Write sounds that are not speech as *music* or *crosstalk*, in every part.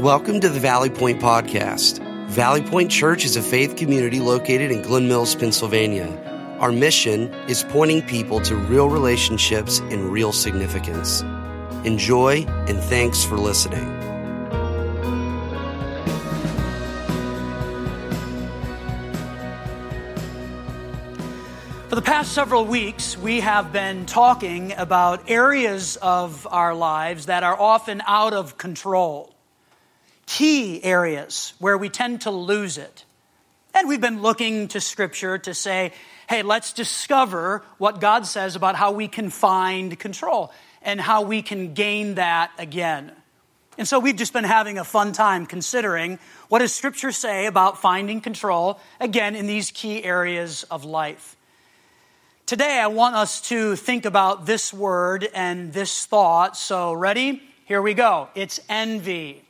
Welcome to the Valley Point Podcast. Valley Point Church is a faith community located in Glen Mills, Pennsylvania. Our mission is pointing people to real relationships and real significance. Enjoy and thanks for listening. For the past several weeks, we have been talking about areas of our lives that are often out of control key areas where we tend to lose it. And we've been looking to Scripture to say, hey, let's discover what God says about how we can find control and how we can gain that again. And so we've just been having a fun time considering what does Scripture say about finding control, again, in these key areas of life. Today, I want us to think about this word and this thought. So, ready? Here we go. It's envy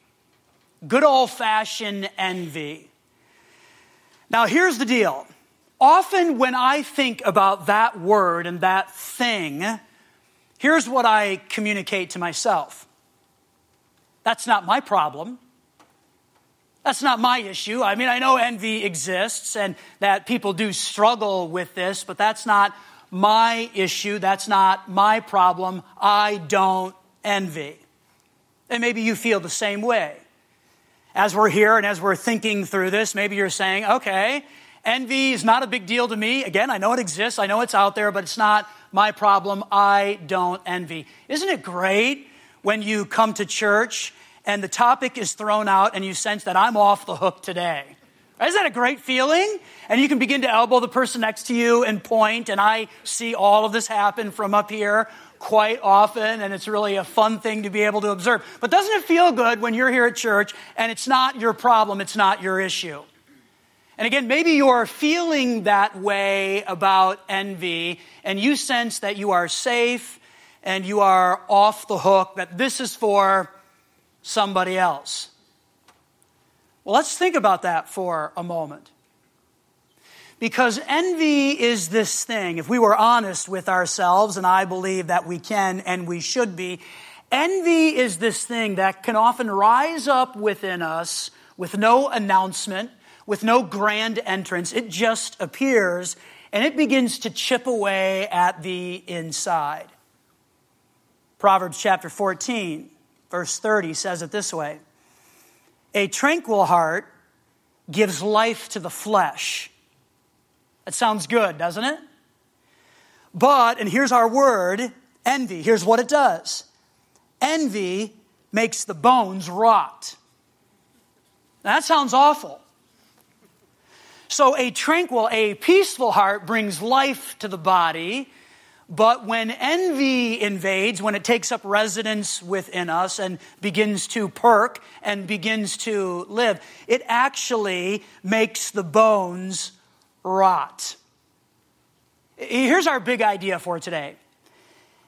good old fashioned envy. Now, here's the deal. Often, when I think about that word and that thing, here's what I communicate to myself that's not my problem. That's not my issue. I mean, I know envy exists and that people do struggle with this, but that's not my issue. That's not my problem. I don't envy. And maybe you feel the same way as we're here and as we're thinking through this, maybe you're saying, okay, envy is not a big deal to me. Again, I know it exists, I know it's out there, but it's not my problem. I don't envy. Isn't it great when you come to church and the topic is thrown out and you sense that I'm off the hook today? Isn't that a great feeling? And you can begin to elbow the person next to you and point, and I see all of this happen from up here quite often, and it's really a fun thing to be able to observe. But doesn't it feel good when you're here at church and it's not your problem, it's not your issue? And again, maybe you're feeling that way about envy, and you sense that you are safe and you are off the hook, that this is for somebody else. Well, let's think about that for a moment. Because envy is this thing, if we were honest with ourselves, and I believe that we can and we should be, envy is this thing that can often rise up within us with no announcement, with no grand entrance. It just appears and it begins to chip away at the inside. Proverbs chapter 14, verse 30 says it this way A tranquil heart gives life to the flesh that sounds good, doesn't it? But, and here's our word envy. Here's what it does envy makes the bones rot. That sounds awful. So, a tranquil, a peaceful heart brings life to the body. But when envy invades, when it takes up residence within us and begins to perk and begins to live, it actually makes the bones rot. Here's our big idea for today,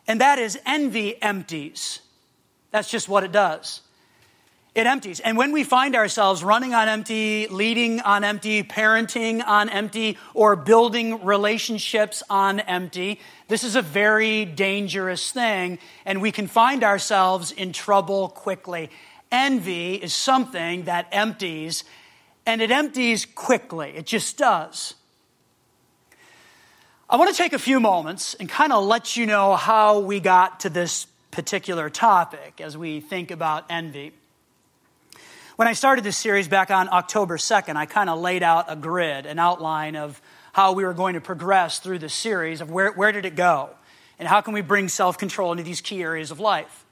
and that is envy empties. That's just what it does. It empties. And when we find ourselves running on empty, leading on empty, parenting on empty, or building relationships on empty, this is a very dangerous thing, and we can find ourselves in trouble quickly. Envy is something that empties, and it empties quickly. It just does. I want to take a few moments and kind of let you know how we got to this particular topic as we think about envy. When I started this series back on October 2nd, I kind of laid out a grid, an outline of how we were going to progress through the series of where, where did it go and how can we bring self control into these key areas of life.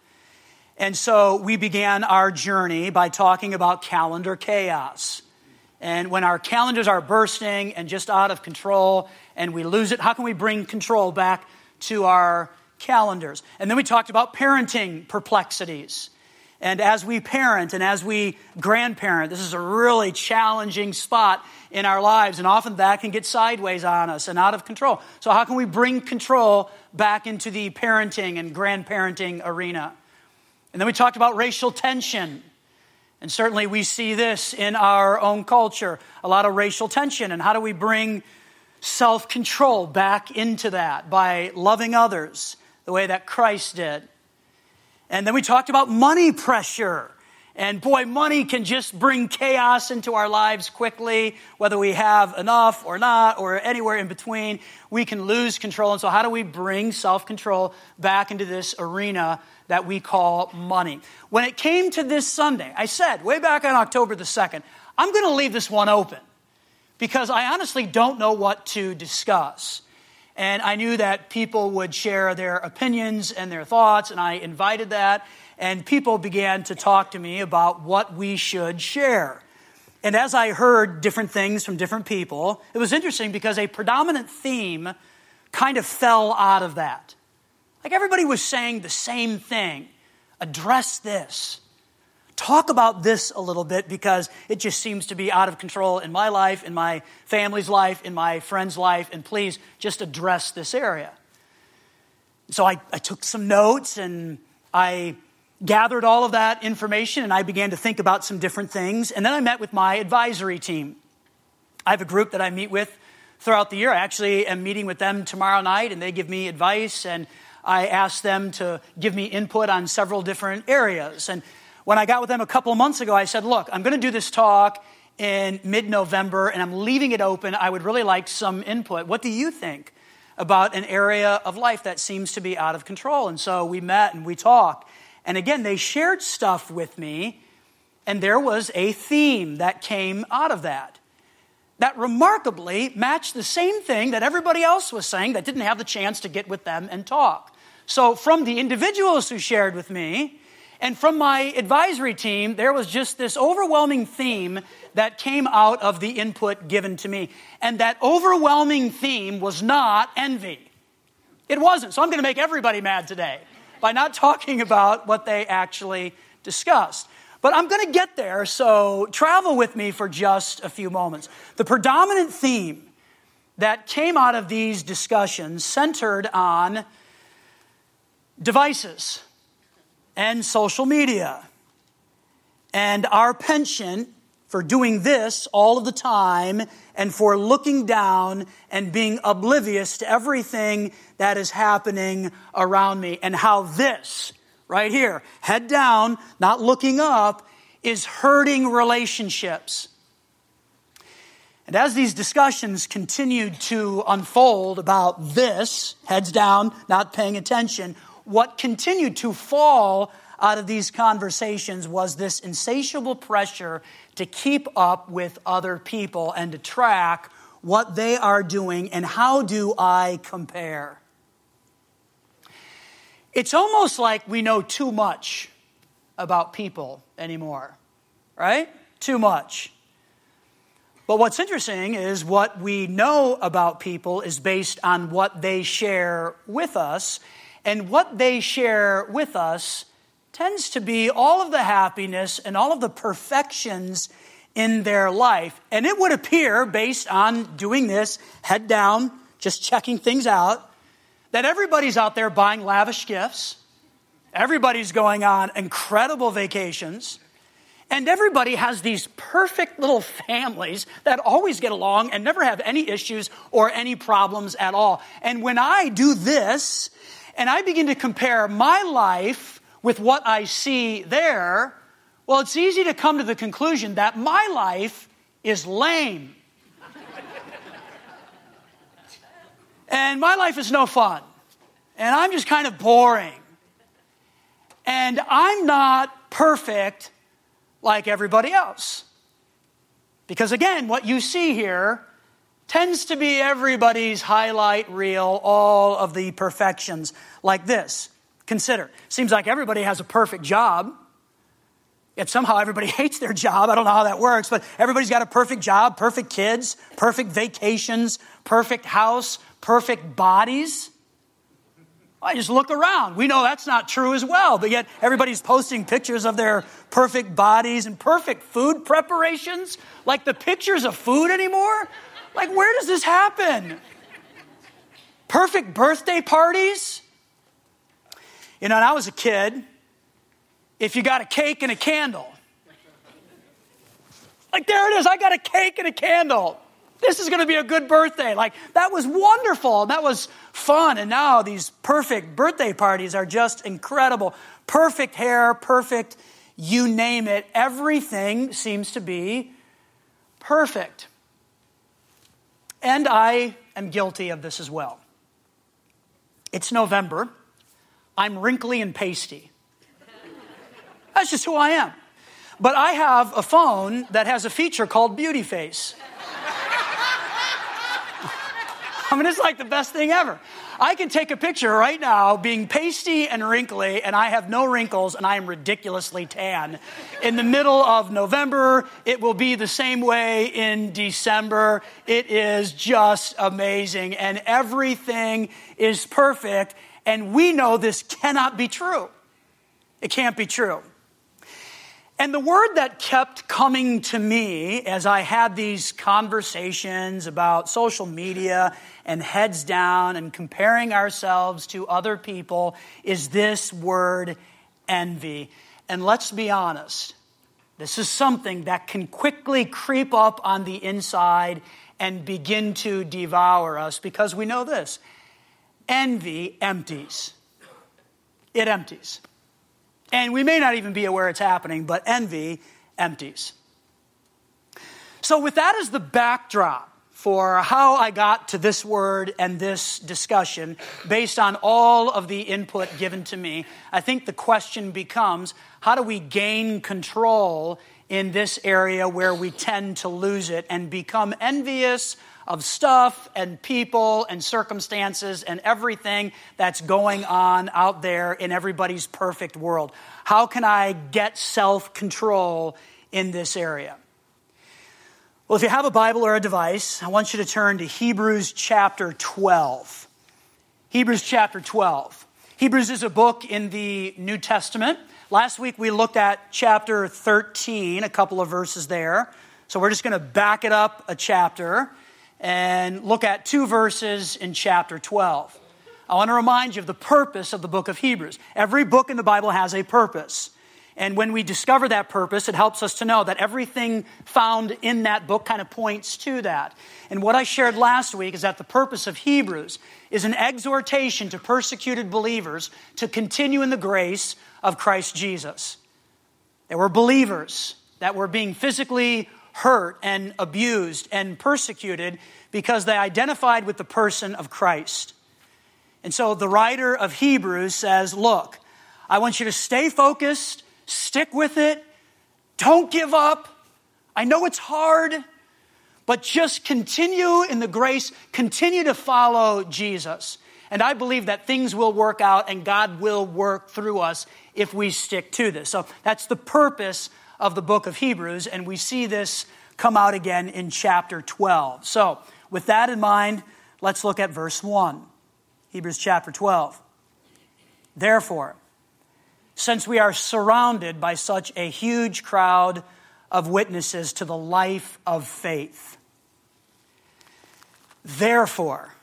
And so we began our journey by talking about calendar chaos. And when our calendars are bursting and just out of control and we lose it, how can we bring control back to our calendars? And then we talked about parenting perplexities. And as we parent and as we grandparent, this is a really challenging spot in our lives, and often that can get sideways on us and out of control. So, how can we bring control back into the parenting and grandparenting arena? And then we talked about racial tension and certainly we see this in our own culture a lot of racial tension. And how do we bring self control back into that? By loving others the way that Christ did. And then we talked about money pressure And boy, money can just bring chaos into our lives quickly, whether we have enough or not, or anywhere in between. We can lose control. And so, how do we bring self control back into this arena that we call money? When it came to this Sunday, I said way back on October the 2nd, I'm going to leave this one open because I honestly don't know what to discuss. And I knew that people would share their opinions and their thoughts, and I invited that and people began to talk to me about what we should share. And as I heard different things from different people, it was interesting because a predominant theme kind of fell out of that. Like everybody was saying the same thing address this. Talk about this a little bit because it just seems to be out of control in my life, in my family's life, in my friend's life, and please just address this area. So I, I took some notes and I gathered all of that information and I began to think about some different things. And then I met with my advisory team. I have a group that I meet with throughout the year. I actually am meeting with them tomorrow night and they give me advice and I ask them to give me input on several different areas. And when I got with them a couple of months ago, I said, Look, I'm going to do this talk in mid November and I'm leaving it open. I would really like some input. What do you think about an area of life that seems to be out of control? And so we met and we talked. And again, they shared stuff with me, and there was a theme that came out of that. That remarkably matched the same thing that everybody else was saying that didn't have the chance to get with them and talk. So, from the individuals who shared with me, and from my advisory team, there was just this overwhelming theme that came out of the input given to me. And that overwhelming theme was not envy. It wasn't. So I'm going to make everybody mad today by not *laughs* talking about what they actually discussed. But I'm going to get there, so travel with me for just a few moments. The predominant theme that came out of these discussions centered on devices and social media and our penchant for doing this all of the time and for looking down and being oblivious to everything that is happening around me and how this right here, head down, not looking up, is hurting relationships. And as these discussions continued to unfold about this, heads down, not paying attention, what continued to fall out of these conversations was this insatiable pressure to keep up with other people and to track what they are doing and how do I compare. It's almost like we know too much about people anymore, right? Too much. But what's interesting is what we know about people is based on what they share with us, and what they share with us tends to be all of the happiness and all of the perfections in their life. And it would appear, based on doing this, head down, just checking things out, that everybody's out there buying lavish gifts. Everybody's going on incredible vacations. And everybody has these perfect little families that always get along and never have any issues or any problems at all. And when I do this and I begin to compare my life with what I see there, well, it's easy to come to the conclusion that my life is lame. and my life is no fun. And I'm just kind of boring. And I'm not perfect like everybody else. Because again, what you see here tends to be everybody's highlight reel, all of the perfections like this. Consider. Seems like everybody has a perfect job. Yet somehow everybody *laughs* hates their job. I don't know how that works, but everybody's got a perfect job, perfect kids, perfect vacations, perfect house, perfect bodies. I just look around. We know that's not true as well, but yet everybody's posting pictures of their perfect bodies and perfect food preparations. Like the pictures of food anymore? Like, where does this happen? Perfect birthday parties? You know, when I was a kid, if you got a cake and a candle, like there it is, I got a cake and a candle. This is going to be a good birthday. Like that was wonderful. That was fun. And now these perfect birthday parties are just incredible. Perfect hair, perfect you name it, everything seems to be perfect. And I am guilty of this as well. It's November. I'm wrinkly and pasty. That's just who I am. But I have a phone that has a feature called Beauty Face. *laughs* I mean, it's like the best thing ever. I can take a picture right now being pasty and wrinkly, and I have no wrinkles, and I am ridiculously tan. In the middle of November, it will be the same way in December. It is just amazing, and everything is perfect, and we know this cannot be true. It can't be true. And the word that kept coming to me as I had these conversations about social media and heads down and comparing ourselves to other people is this word envy. And let's be honest, this is something that can quickly creep up on the inside and begin to devour us because we know this envy empties. It empties. And we may not even be aware it's happening, but envy empties. So, with that as the backdrop for how I got to this word and this discussion, based on all of the input given to me, I think the question becomes how do we gain control in this area where we tend to lose it and become envious of stuff and people and circumstances and everything that's going on out there in everybody's perfect world. How can I get self control in this area? Well, if you have a Bible or a device, I want you to turn to Hebrews chapter 12. Hebrews chapter 12. Hebrews is a book in the New Testament. Last week we looked at chapter 13, a couple of verses there. So we're just going to back it up a chapter and look at two verses in chapter 12. I want to remind you of the purpose of the book of Hebrews. Every book in the Bible has a purpose. And when we discover that purpose, it helps us to know that everything found in that book kind of points to that. And what I shared last week is that the purpose of Hebrews is an exhortation to persecuted believers to continue in the grace of Christ Jesus. There were believers that were being physically hurt and abused and persecuted because they identified with the person of Christ. And so the writer of Hebrews says, Look, I want you to stay focused, stick with it, don't give up. I know it's hard, but just continue in the grace, continue to follow Jesus. And I believe that things will work out and God will work through us if we stick to this. So that's the purpose of the book of Hebrews, and we see this come out again in chapter 12. So, with that in mind, let's look at verse 1. Hebrews chapter 12. Therefore, since we are surrounded by such a huge crowd of witnesses to the life of faith, therefore,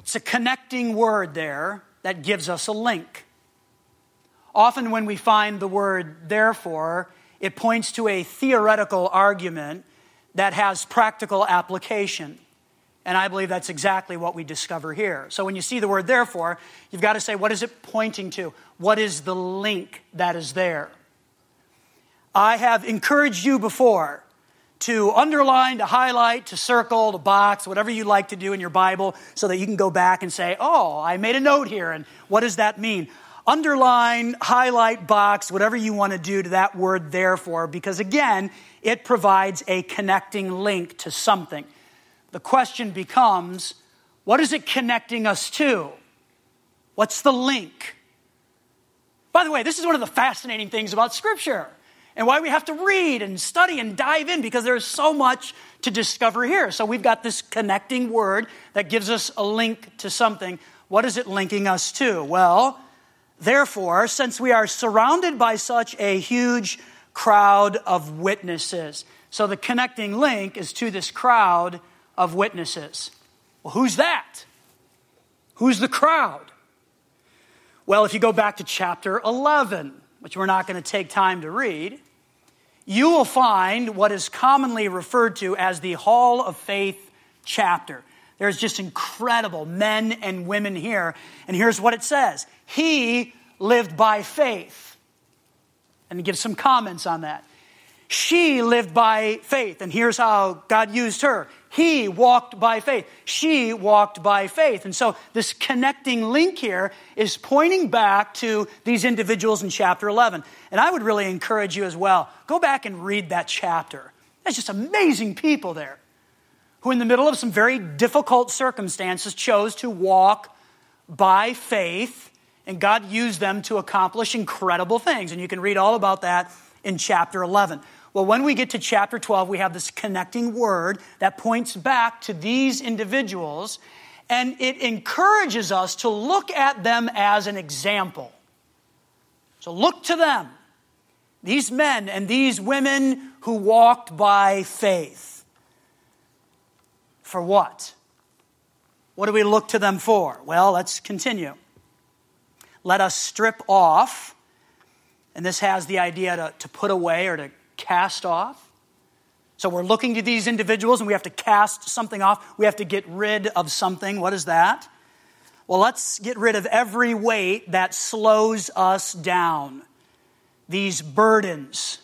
it's a connecting word there that gives us a link. Often, when we find the word therefore, it points to a theoretical argument that has practical application. And I believe that's exactly what we discover here. So when you see the word therefore, you've got to say, what is it pointing to? What is the link that is there? I have encouraged you before to underline, to highlight, to circle, to box, whatever you like to do in your Bible, so that you can go back and say, oh, I made a note here, and what does that mean? Underline, highlight, box, whatever you want to do to that word therefore, because again, it provides a connecting link to something. The question becomes what is it connecting us to? What's the link? By the way, this is one of the fascinating things about Scripture and why we have to read and study and dive in because there's so much to discover here. So we've got this connecting word that gives us a link to something. What is it linking us to? Well, Therefore, since we are surrounded by such a huge crowd of witnesses, so the connecting link is to this crowd of witnesses. Well, who's that? Who's the crowd? Well, if you go back to chapter 11, which we're not going to take time to read, you will find what is commonly referred to as the Hall of Faith chapter. There's just incredible men and women here. And here's what it says He lived by faith. and give some comments on that. She lived by faith, and here's how God used her. He walked by faith. She walked by faith. And so this connecting link here is pointing back to these individuals in chapter 11. And I would really encourage you as well go back and read that chapter. There's just amazing people there who, in the middle of some very difficult circumstances, chose to walk by faith, and God used them to accomplish incredible things. And you can read all about that in chapter 11. Well, when we get to chapter 12, we have this connecting word that points back to these individuals, and it encourages us to look at them as an example. So look to them, these men and these women who walked by faith. For what? What do we look to them for? Well, let's continue. Let us strip off, and this has the idea to, to put away or to cast off. So we're looking to these individuals and we have to cast something off. We have to get rid of something. What is that? Well, let's get rid of every weight that slows us down. These burdens,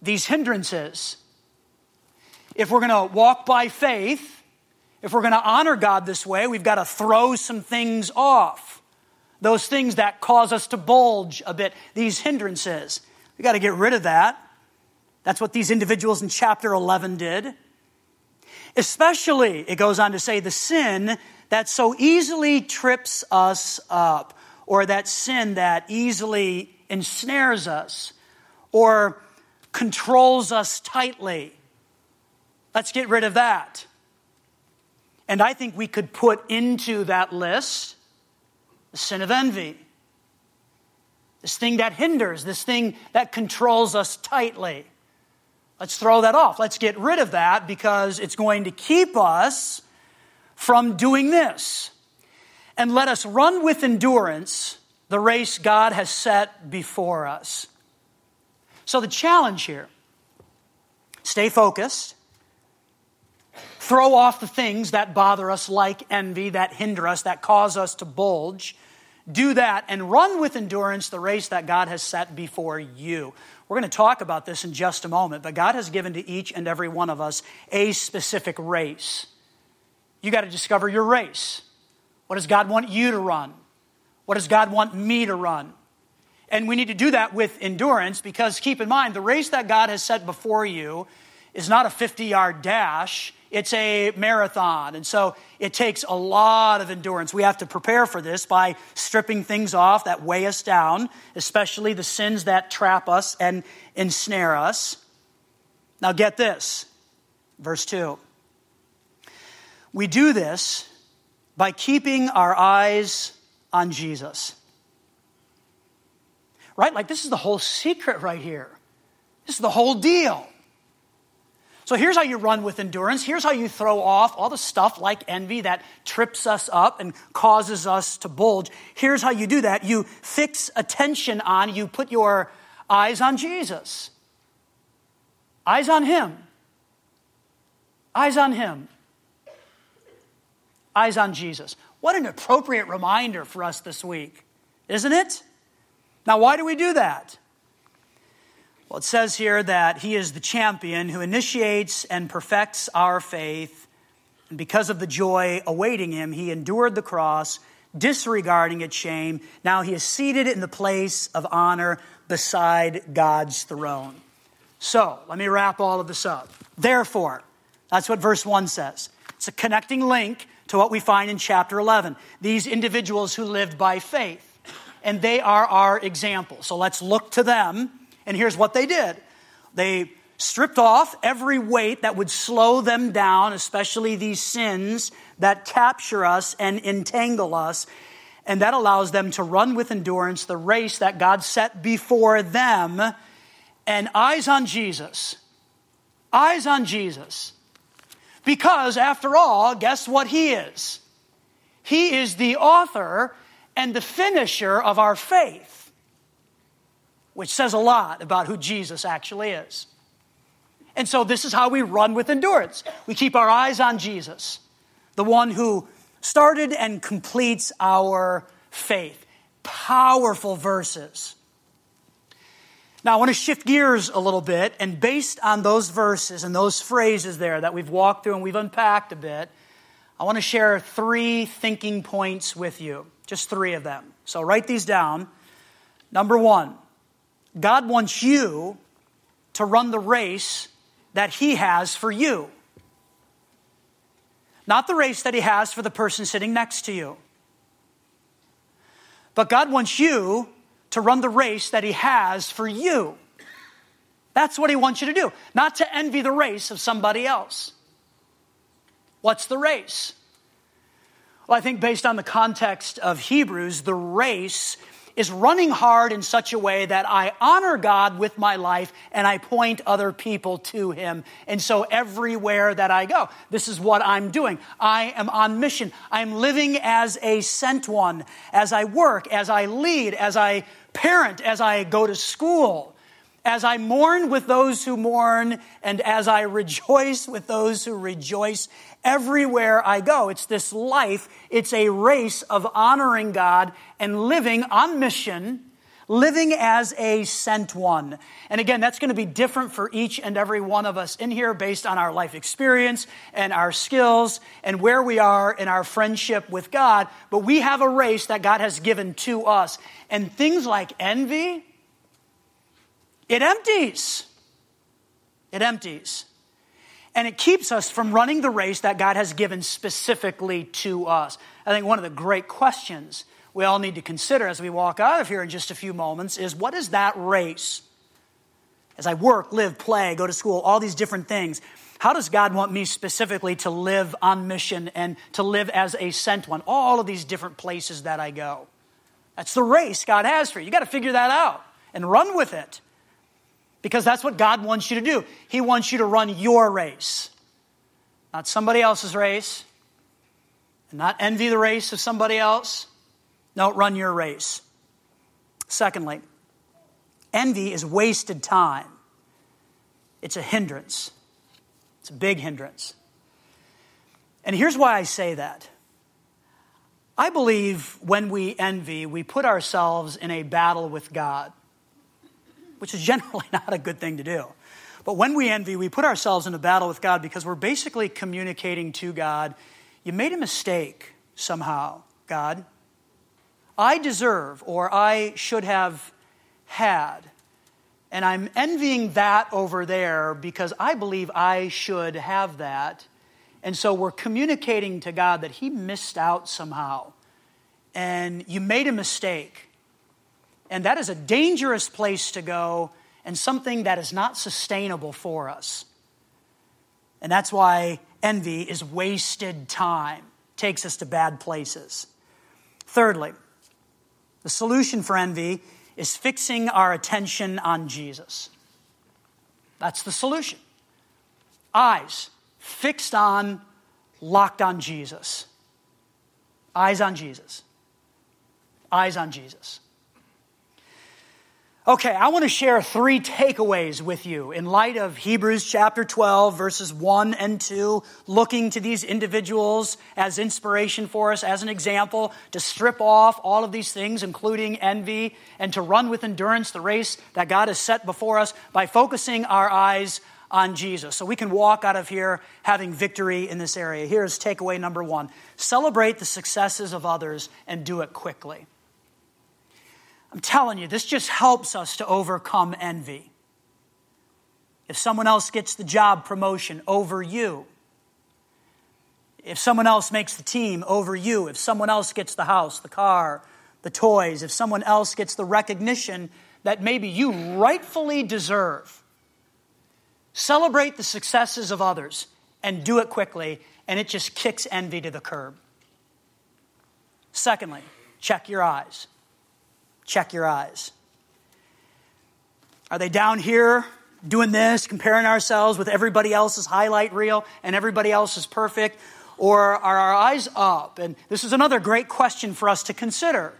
these hindrances. If we're going to walk by faith, if we're going to honor God this way, we've got to throw some things off. Those things that cause us to bulge a bit, these hindrances. We've got to get rid of that. That's what these individuals in chapter 11 did. Especially, it goes on to say, the sin that so easily trips us up, or that sin that easily ensnares us, or controls us tightly. Let's get rid of that. And I think we could put into that list the sin of envy. This thing that hinders, this thing that controls us tightly. Let's throw that off. Let's get rid of that because it's going to keep us from doing this. And let us run with endurance the race God has set before us. So, the challenge here stay focused, throw off the things that bother us, like envy, that hinder us, that cause us to bulge. Do that and run with endurance the race that God has set before you. We're going to talk about this in just a moment, but God has given to each and every one of us a specific race. You got to discover your race. What does God want you to run? What does God want me to run? And we need to do that with endurance because keep in mind, the race that God has set before you is not a 50 yard dash, it's a marathon. And so it takes a lot of endurance. We have to prepare for this by stripping things off that weigh us down, especially the sins that trap us and ensnare us. Now, get this verse 2. We do this by keeping our eyes on Jesus. Right? Like, this is the whole secret right here. This is the whole deal. So here's how you run with endurance. Here's how you throw off all the stuff like envy that trips us up and causes us to bulge. Here's how you do that. You fix attention on, you put your eyes on Jesus. Eyes on Him. Eyes on Him. Eyes on Jesus. What an appropriate reminder for us this week, isn't it? Now, why do we do that? Well, it says here that he is the champion who initiates and perfects our faith. And because of the joy awaiting him, he endured the cross, disregarding its shame. Now he is seated in the place of honor beside God's throne. So, let me wrap all of this up. Therefore, that's what verse 1 says. It's a connecting link to what we find in chapter 11. These individuals who lived by faith, and they are our example. So let's look to them and here's what they did they stripped off every weight that would slow them down, especially these sins that capture us and entangle us. And that allows them to run with endurance the race that God set before them. And eyes on Jesus. Eyes on Jesus. Because, after all, guess what He is? He is the author and the finisher of our faith which says a lot about who Jesus actually is. And so this is how we run with endurance. We keep our eyes on Jesus, the one who started and completes our faith. Powerful verses. Now, I want to shift gears a little bit, and based on those verses and those phrases there that we've walked through and we've unpacked a bit, I want to share three thinking points with you, just three of them. So write these down. Number one, God wants you to run the race that He has for you, not the race that He has for the person sitting next to you. But God wants you to run the race that He has for you. That's what He wants you to do, not to envy the race of somebody else. What's the race? Well, I think based on the context of Hebrews, the race is running hard in such a way that I honor God with my life and I point other people to Him. And so everywhere that I go, this is what I'm doing. I am on mission. I'm living as a sent one, as I work, as I lead, as I parent, as I go to school as I mourn with those who mourn, and as I rejoice with those who rejoice everywhere I go. It's this life, it's a race of honoring God and living on mission, living as a sent one. And again, that's going to be different for each and every one of us in here based on our life experience and our skills and where we are in our friendship with God. But we have a race that God has given to us. And things like envy, it empties. It empties. And it keeps us from running the race that God has given specifically to us. I think one of the great questions we all need to consider as we walk out of here in just a few moments is what is that race? As I work, live, play, go to school, all these different things, how does God want me specifically to live on mission and to live as a sent one? All of these different places that I go. That's the race God has for you. You got to figure that out and run with it because that's what God wants you to do. He wants you to run your race, not somebody else's race, and not envy the race of somebody else. No, run your race. Secondly, envy is wasted time. It's a hindrance. It's a big hindrance. And here's why I say that. I believe when we envy, we put ourselves in a battle with God which is *laughs* generally not a good thing to do. But when we envy, we put ourselves in a battle with God because we're basically communicating to God, you made a mistake somehow, God. I deserve or I should have had. And I'm envying that over there because I believe I should have that. And so we're communicating to God that He missed out somehow. And you made a mistake. And that is a dangerous place to go and something that is not sustainable for us. And that's why envy is wasted time, takes us to bad places. Thirdly, the solution for envy is fixing our attention on Jesus. That's the solution. Eyes fixed on, locked on Jesus. Eyes on Jesus. Eyes on Jesus. Okay, I want to share three takeaways with you in light of Hebrews chapter 12, verses 1 and 2, looking to these individuals as inspiration for us, as an example, to strip off all of these things, including envy, and to run with endurance the race that God has set before us by focusing our eyes on Jesus. So we can walk out of here having victory in this area. Here's takeaway number one celebrate the successes of others and do it quickly. I'm telling you, this just helps us to overcome envy. If someone else gets the job promotion over you, if someone else makes the team over you, if someone else gets the house, the car, the toys, if someone else gets the recognition that maybe you rightfully deserve, celebrate the successes of others and do it quickly, and it just kicks envy to the curb. Secondly, check your eyes check your eyes. Are they down here doing this, comparing ourselves with everybody else's highlight reel and everybody else is perfect? Or are our eyes up? And this is another great question for us to consider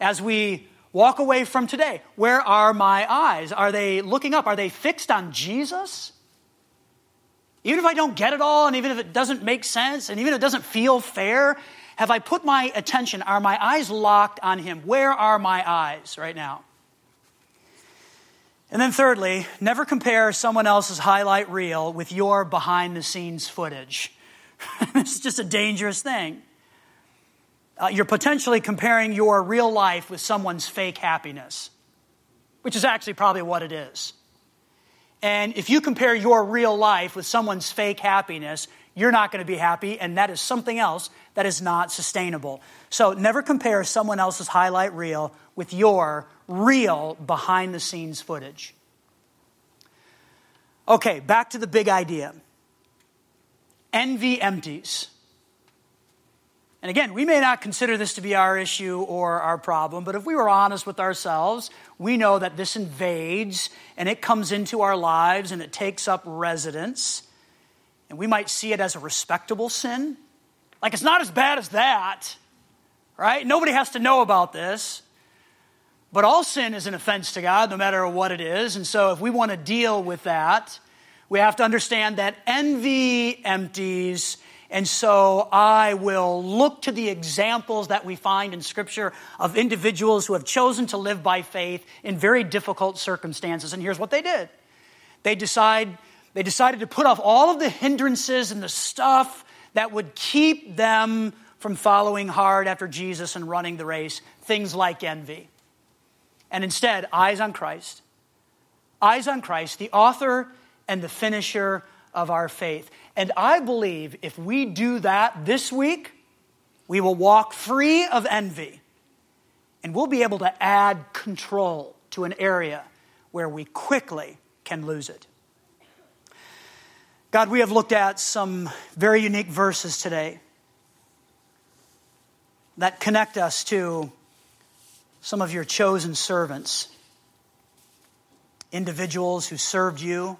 as we walk away from today. Where are my eyes? Are they looking up? Are they fixed on Jesus? Even if I don't get it all, and even if it doesn't make sense, and even if it doesn't feel fair, have I put my attention? Are my eyes locked on Him? Where are my eyes right now? And then, thirdly, never compare someone else's highlight reel with your behind the scenes footage. *laughs* is just a dangerous thing. Uh, you're potentially comparing your real life with someone's fake happiness, which is actually probably what it is. And if you compare your real life with someone's fake happiness, you're not going to be happy, and that is something else that is not sustainable. So never compare someone else's highlight reel with your real behind the scenes footage. Okay, back to the big idea envy empties. And again, we may not consider this to be our issue or our problem, but if we were honest with ourselves, we know that this invades and it comes into our lives and it takes up residence. And we might see it as a respectable sin. Like it's not as bad as that, right? Nobody has to know about this. But all sin is an offense to God, no matter what it is. And so if we want to deal with that, we have to understand that envy empties. And so I will look to the examples that we find in Scripture of individuals who have chosen to live by faith in very difficult circumstances. And here's what they did they, decide, they decided to put off all of the hindrances and the stuff that would keep them from following hard after Jesus and running the race, things like envy and instead, eyes on Christ. Eyes on Christ, the author and the finisher of our faith. And I believe if we do that this week, we will walk free of envy and we'll be able to add control to an area where we quickly can lose it. God, we have looked at some very unique verses today that connect us to some of your chosen servants, individuals who served you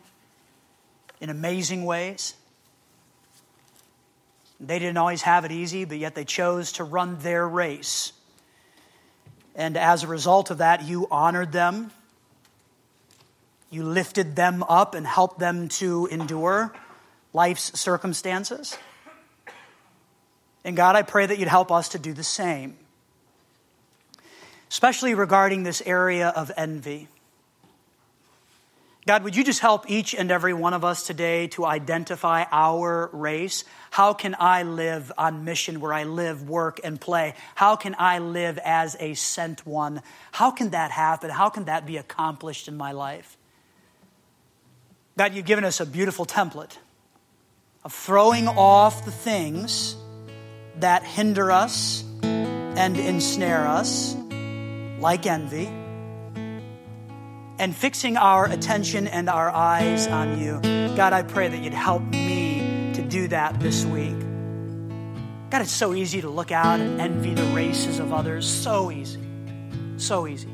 in amazing ways. They didn't always have it easy, but yet they chose to run their race. And as a result of that, you honored them. You lifted them up and helped them to endure life's circumstances. And God, I pray that you'd help us to do the same especially regarding this area of envy. God, would you just help each and every one of us today to identify our race? How can I live on mission where I live, work, and play? How can I live as a sent one? How can that happen? How can that be accomplished in my life? God, you've given us a beautiful template of throwing off the things that hinder us and ensnare us like envy, and fixing our attention and our eyes on you. God, I pray that you'd help me to do that this week. God, it's so easy to look out and envy the races of others. So easy. So easy.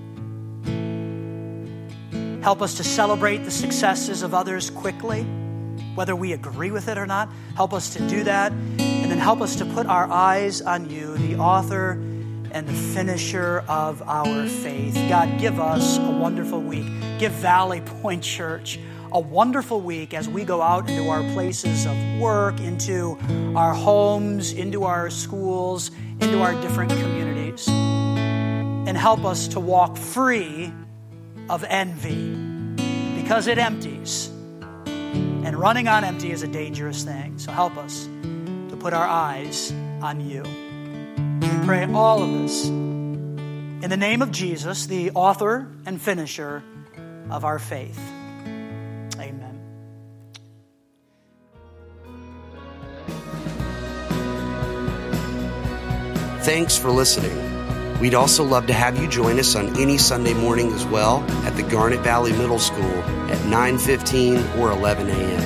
Help us to celebrate the successes of others quickly, whether we agree with it or not. Help us to do that. And then help us to put our eyes on you, the author and the finisher of our faith. God, give us a wonderful week. Give Valley Point Church a wonderful week as we go out into our places of work, into our homes, into our schools, into our different communities. And help us to walk free of envy because it empties. And running on empty is a dangerous thing. So help us to put our eyes on you. We pray all of this in the name of Jesus, the author and finisher of our faith. Amen. Thanks for listening. We'd also love to have you join us on any Sunday morning as well at the Garnet Valley Middle School at 9:15 or 11 a.m.